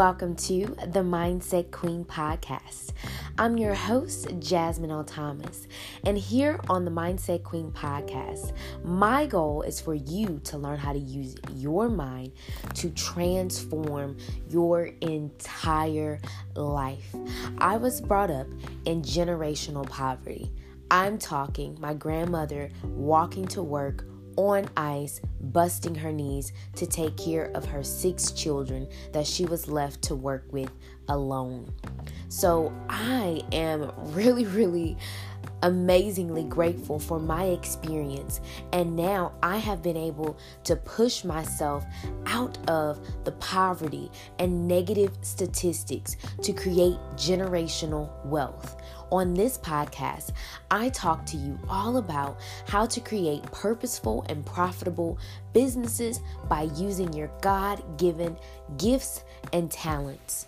welcome to the Mindset Queen podcast. I'm your host, Jasmine L. Thomas, and here on the Mindset Queen podcast, my goal is for you to learn how to use your mind to transform your entire life. I was brought up in generational poverty. I'm talking my grandmother walking to work on ice, busting her knees to take care of her six children that she was left to work with alone. So I am really, really amazingly grateful for my experience. And now I have been able to push myself out of the poverty and negative statistics to create generational wealth. On this podcast, I talk to you all about how to create purposeful and profitable businesses by using your God given gifts and talents.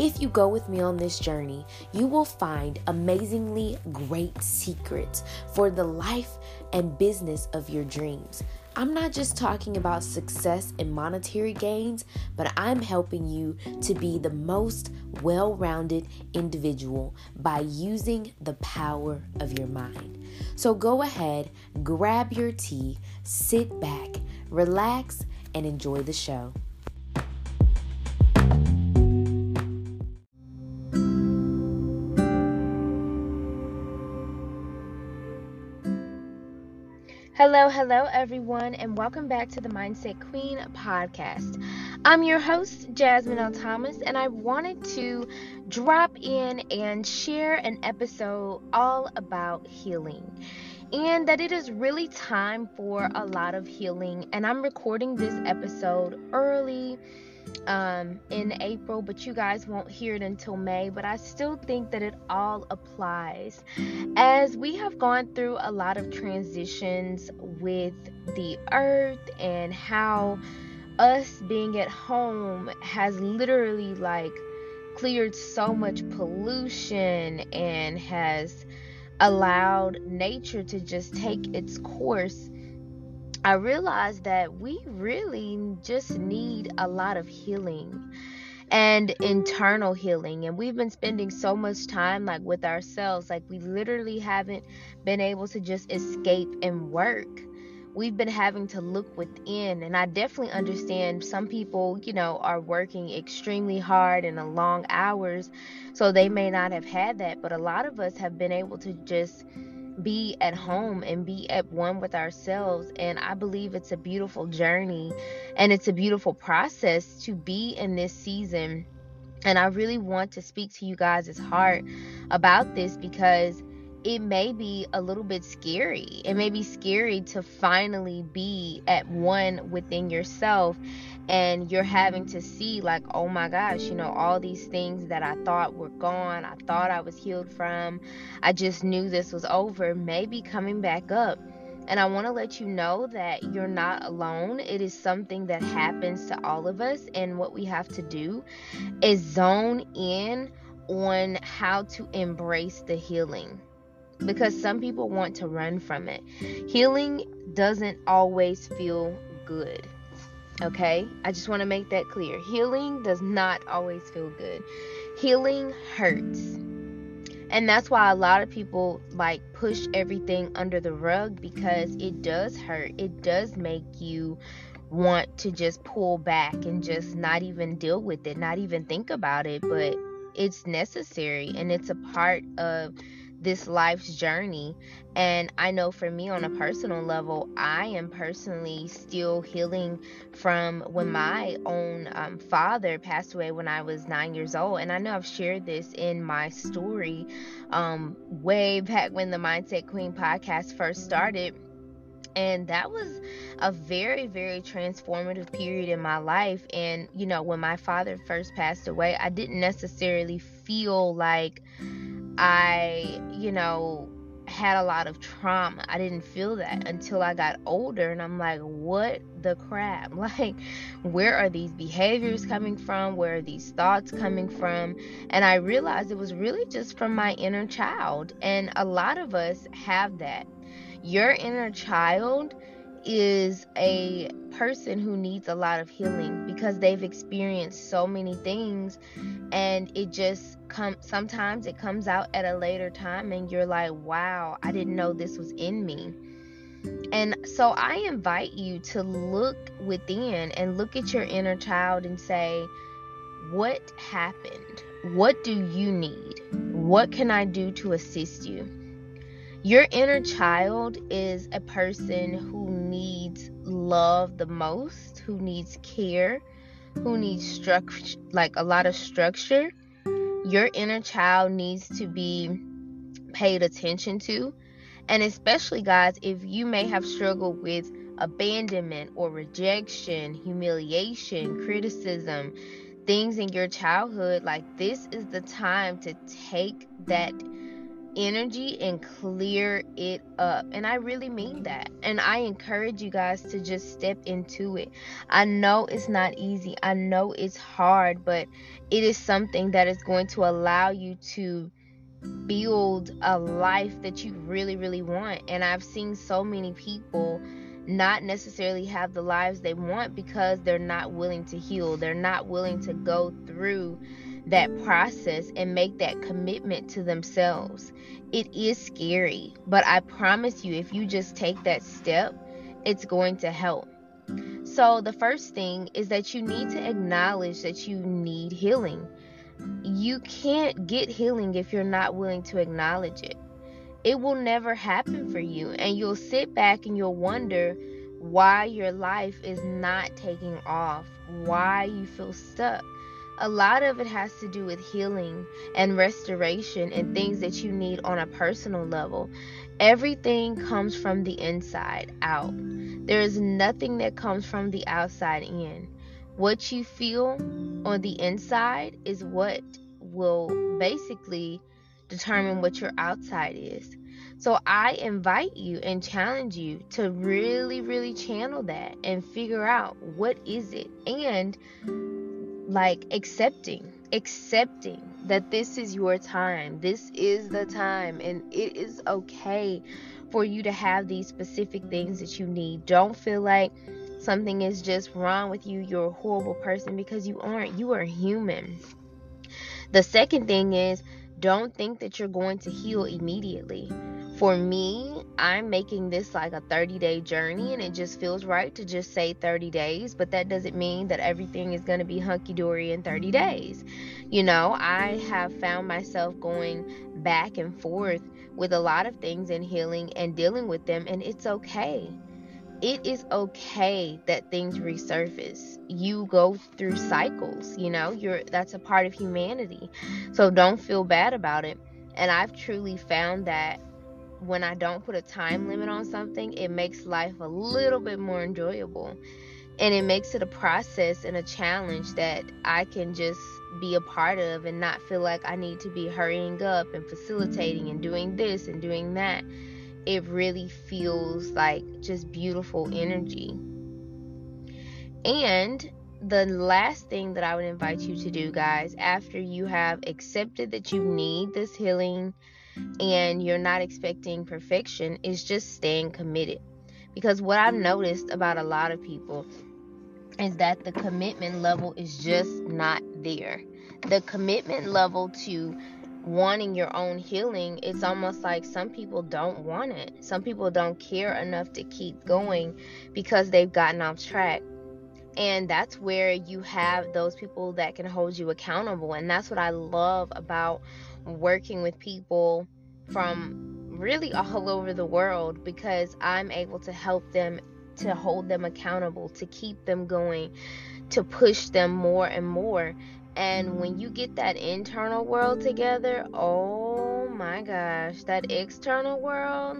If you go with me on this journey, you will find amazingly great secrets for the life and business of your dreams. I'm not just talking about success and monetary gains, but I'm helping you to be the most well rounded individual by using the power of your mind. So go ahead, grab your tea, sit back, relax, and enjoy the show. Hello, hello, everyone, and welcome back to the Mindset Queen podcast. I'm your host, Jasmine L. Thomas, and I wanted to drop in and share an episode all about healing. And that it is really time for a lot of healing. And I'm recording this episode early um, in April, but you guys won't hear it until May. But I still think that it all applies. As we have gone through a lot of transitions with the earth and how us being at home has literally like cleared so much pollution and has allowed nature to just take its course I realized that we really just need a lot of healing and internal healing and we've been spending so much time like with ourselves like we literally haven't been able to just escape and work. We've been having to look within and i definitely understand some people you know are working extremely hard and a long hours so they may not have had that but a lot of us have been able to just be at home and be at one with ourselves. And I believe it's a beautiful journey and it's a beautiful process to be in this season. And I really want to speak to you guys' heart about this because it may be a little bit scary. It may be mm-hmm. scary to finally be at one within yourself and you're having to see like oh my gosh you know all these things that i thought were gone i thought i was healed from i just knew this was over maybe coming back up. And i want to let you know that you're not alone. It is something that happens to all of us and what we have to do is zone in on how to embrace the healing because some people want to run from it healing doesn't always feel good Okay? I just want to make that clear. Healing does not always feel good. Healing hurts. And that's why a lot of people like push everything under the rug because it does hurt. It does make you want to just pull back and just not even deal with it, not even think about it, but it's necessary and it's a part of this life's journey. And I know for me, on a personal level, I am personally still healing from when my own um, father passed away when I was nine years old. And I know I've shared this in my story um, way back when the Mindset Queen podcast first started. And that was a very, very transformative period in my life. And, you know, when my father first passed away, I didn't necessarily feel like I, you know, had a lot of trauma. I didn't feel that until I got older and I'm like, what the crap? Like, where are these behaviors coming from? Where are these thoughts coming from? And I realized it was really just from my inner child. And a lot of us have that. Your inner child is a person who needs a lot of healing because they've experienced so many things and it just comes sometimes it comes out at a later time and you're like wow i didn't know this was in me. And so i invite you to look within and look at your inner child and say what happened? What do you need? What can i do to assist you? Your inner child is a person who love the most, who needs care, who needs structure, like a lot of structure. Your inner child needs to be paid attention to. And especially, guys, if you may have struggled with abandonment or rejection, humiliation, criticism, things in your childhood, like this is the time to take that energy and clear it up. And I really mean that. And I encourage you guys to just step into it. I know it's not easy, I know it's hard, but it is something that is going to allow you to build a life that you really, really want. And I've seen so many people not necessarily have the lives they want because they're not willing to heal, they're not willing to go through that process and make that commitment to themselves. It is scary, but I promise you, if you just take that step, it's going to help. So, the first thing is that you need to acknowledge that you need healing. You can't get healing if you're not willing to acknowledge it. It will never happen for you, and you'll sit back and you'll wonder why your life is not taking off, why you feel stuck a lot of it has to do with healing and restoration and things that you need on a personal level. Everything comes from the inside out. There is nothing that comes from the outside in. What you feel on the inside is what will basically determine what your outside is. So I invite you and challenge you to really, really channel that and figure out what is it and like accepting accepting that this is your time. This is the time and it is okay for you to have these specific things that you need. Don't feel like something is just wrong with you. You're a horrible person because you aren't. You are human. The second thing is don't think that you're going to heal immediately for me, I'm making this like a 30 day journey, and it just feels right to just say 30 days, but that doesn't mean that everything is going to be hunky dory in 30 days. You know, I have found myself going back and forth with a lot of things in healing and dealing with them, and it's okay. It is okay that things resurface. You go through cycles, you know, you're that's a part of humanity. So don't feel bad about it. And I've truly found that when I don't put a time limit on something, it makes life a little bit more enjoyable. And it makes it a process and a challenge that I can just be a part of and not feel like I need to be hurrying up and facilitating and doing this and doing that. It really feels like just beautiful energy. And the last thing that I would invite you to do, guys, after you have accepted that you need this healing and you're not expecting perfection is just staying committed. Because what I've noticed about a lot of people is that the commitment level is just not there. The commitment level to wanting your own healing, it's almost like some people don't want it. Some people don't care enough to keep going because they've gotten off track. And that's where you have those people that can hold you accountable. And that's what I love about working with people from really all over the world because I'm able to help them to hold them accountable, to keep them going, to push them more and more. And when you get that internal world together, oh my gosh, that external world,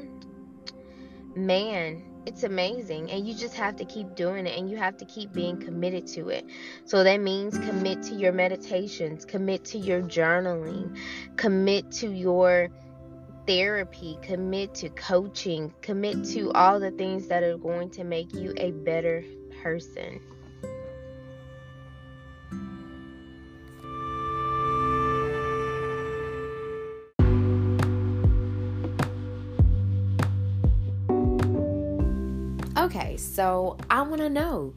man, it's amazing and you just have to keep doing it and you have to keep being committed to it. So that means commit to your meditations commit to your journaling commit to your therapy commit to coaching commit to all the things that are going to make you a better person So I want to know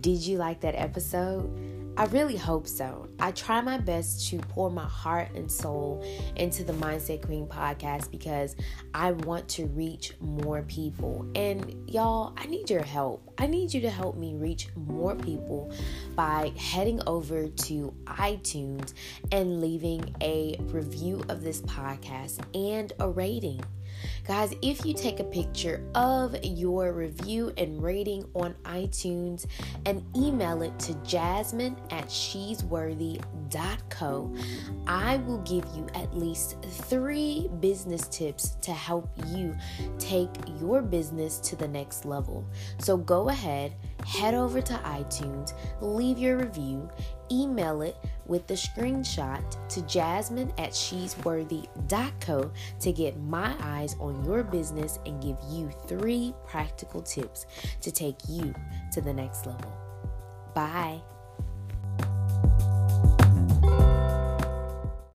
did you like that episode? I really hope so. I try my best to pour my heart and soul into the Mindset Queen podcast because I want to reach more people. And y'all, I need your help. I need you to help me reach more people by heading over to iTunes and leaving a review of this podcast and a rating. Guys, if you take a picture of your review and rating on iTunes and email it to jasmine at she'sworthy.co, I will give you at least three business tips to help you take your business to the next level. So go ahead, head over to iTunes, leave your review, email it with the screenshot to jasmine at she'sworthy.co to get my eyes on your business and give you three practical tips to take you to the next level. Bye.